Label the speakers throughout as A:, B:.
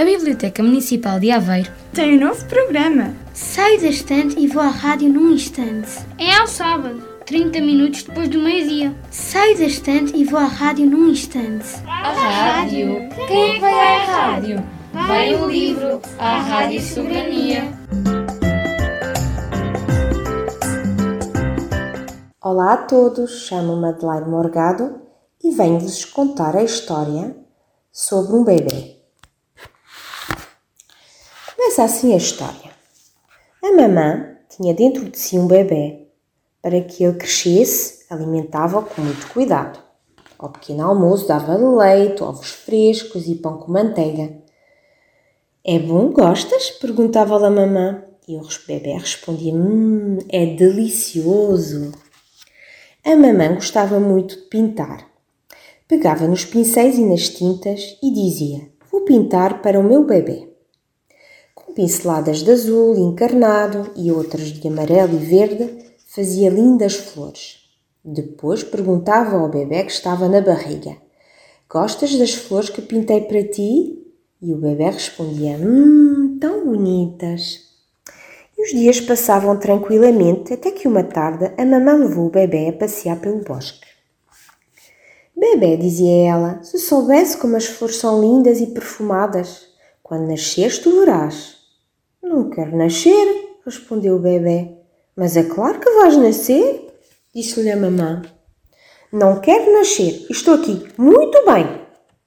A: A Biblioteca Municipal de Aveiro
B: tem um novo programa.
C: Saio da estante e vou à rádio num instante.
D: É ao sábado, 30 minutos depois do meio-dia.
C: Saio da estante e vou à rádio num instante.
E: A rádio? Quem é que vai à rádio? Vai o livro, a Rádio Soberania.
F: Olá a todos, chamo-me Adelaide Morgado e venho-vos contar a história sobre um bebê. Começa assim a história. A mamã tinha dentro de si um bebê. Para que ele crescesse, alimentava-o com muito cuidado. Ao pequeno almoço dava-lhe leite, ovos frescos e pão com manteiga. É bom, gostas? perguntava-lhe a mamã. E o bebê respondia: Hum, é delicioso. A mamã gostava muito de pintar. Pegava nos pincéis e nas tintas e dizia: Vou pintar para o meu bebê pinceladas de azul encarnado e outras de amarelo e verde, fazia lindas flores. Depois perguntava ao bebê que estava na barriga: Gostas das flores que pintei para ti? E o bebê respondia: Hum, tão bonitas. E os dias passavam tranquilamente até que uma tarde a mamã levou o bebê a passear pelo bosque. Bebê, dizia ela, se soubesse como as flores são lindas e perfumadas, quando nasceres tu verás. Não quero nascer, respondeu o bebê. Mas é claro que vais nascer, disse-lhe a mamã. Não quero nascer, estou aqui muito bem,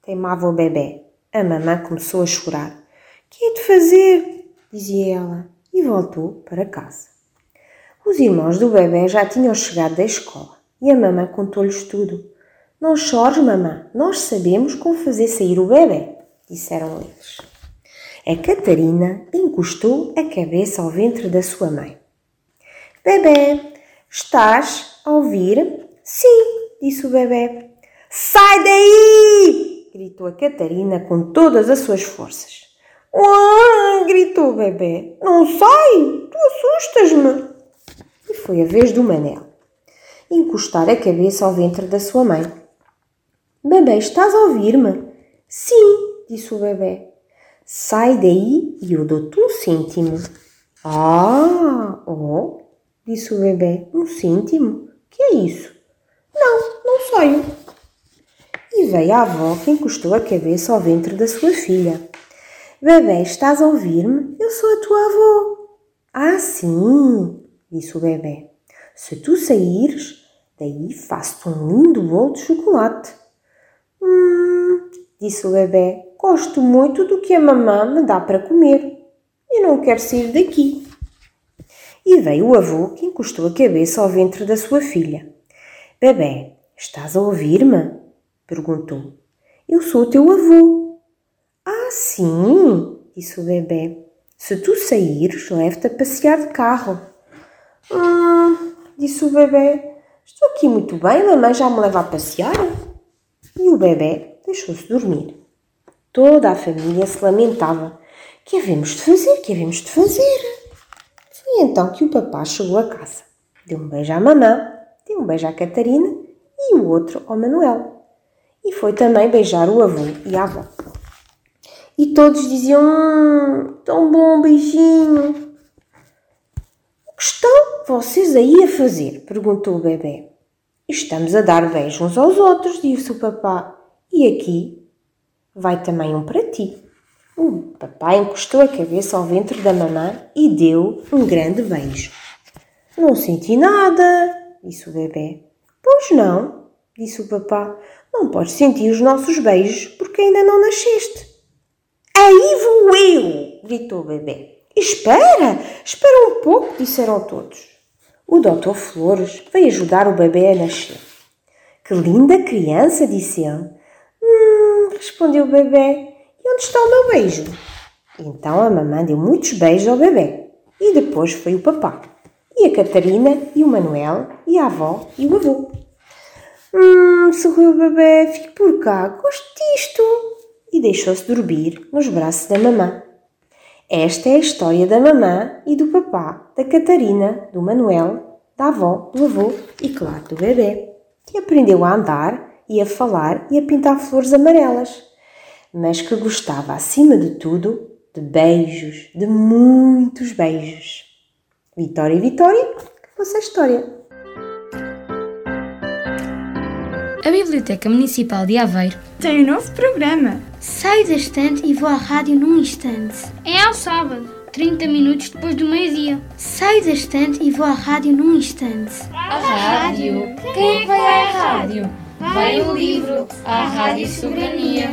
F: teimava o bebê. A mamã começou a chorar. Que é de fazer? dizia ela, e voltou para casa. Os irmãos do bebê já tinham chegado da escola e a mamã contou-lhes tudo. Não chores, mamã, nós sabemos como fazer sair o bebê, disseram eles. A Catarina encostou a cabeça ao ventre da sua mãe. Bebê, estás a ouvir? Sim, disse o bebê. Sai daí! gritou a Catarina com todas as suas forças. Uau! gritou o bebê. Não sai! Tu assustas-me! E foi a vez do Manel encostar a cabeça ao ventre da sua mãe. Bebê, estás a ouvir-me? Sim, disse o bebê. Sai daí e eu dou-te um cêntimo. Ah, oh, disse o bebê, um cêntimo? Que é isso? Não, não saio. E veio a avó que encostou a cabeça ao ventre da sua filha. Bebê, estás a ouvir-me? Eu sou a tua avó. Ah, sim, disse o bebê. Se tu saíres, daí faço-te um lindo bolo de chocolate. Hum, disse o bebê, Gosto muito do que a mamã me dá para comer. e não quero sair daqui. E veio o avô que encostou a cabeça ao ventre da sua filha. Bebê, estás a ouvir-me? perguntou. Eu sou teu avô. Ah, sim, disse o bebê. Se tu saíres, levo-te a passear de carro. Hum, disse o bebê. Estou aqui muito bem, mamãe já me leva a passear. E o bebê deixou-se dormir. Toda a família se lamentava. Que havemos de fazer? Que havemos de fazer? Foi então que o papá chegou a casa. Deu um beijo à mamã, deu um beijo à Catarina e o outro ao Manuel. E foi também beijar o avô e a avó. E todos diziam: hum, tão bom beijinho. O que estão vocês aí a fazer? perguntou o bebê. Estamos a dar beijos uns aos outros, disse o papá. E aqui vai também um para ti. O papai encostou a cabeça ao ventre da mamã e deu um grande beijo. Não senti nada, disse o bebê. Pois não, disse o papá. Não podes sentir os nossos beijos porque ainda não nasceste. Aí vou eu, gritou o bebê. Espera, espera um pouco, disseram todos. O doutor Flores veio ajudar o bebê a nascer. Que linda criança, disse ele respondeu o bebê. E onde está o meu beijo? Então a mamãe deu muitos beijos ao bebê. E depois foi o papá. E a Catarina, e o Manuel, e a avó, e o avô. Hum, sorriu o bebê, fique por cá, gosto disto. E deixou-se dormir nos braços da mamã. Esta é a história da mamã e do papá, da Catarina, do Manuel, da avó, do avô e, claro, do bebê, que aprendeu a andar e a falar e a pintar flores amarelas. mas que gostava, acima de tudo, de beijos, de muitos beijos. Vitória e Vitória, que fosse a história.
A: A Biblioteca Municipal de Aveiro
B: tem um novo programa.
C: Saio da estante e vou à rádio num instante.
D: É ao sábado, 30 minutos depois do meio-dia.
C: Saio da estante e vou à rádio num instante.
E: A rádio? Quem é que vai à rádio? Vai o livro, à Rádio Soberania.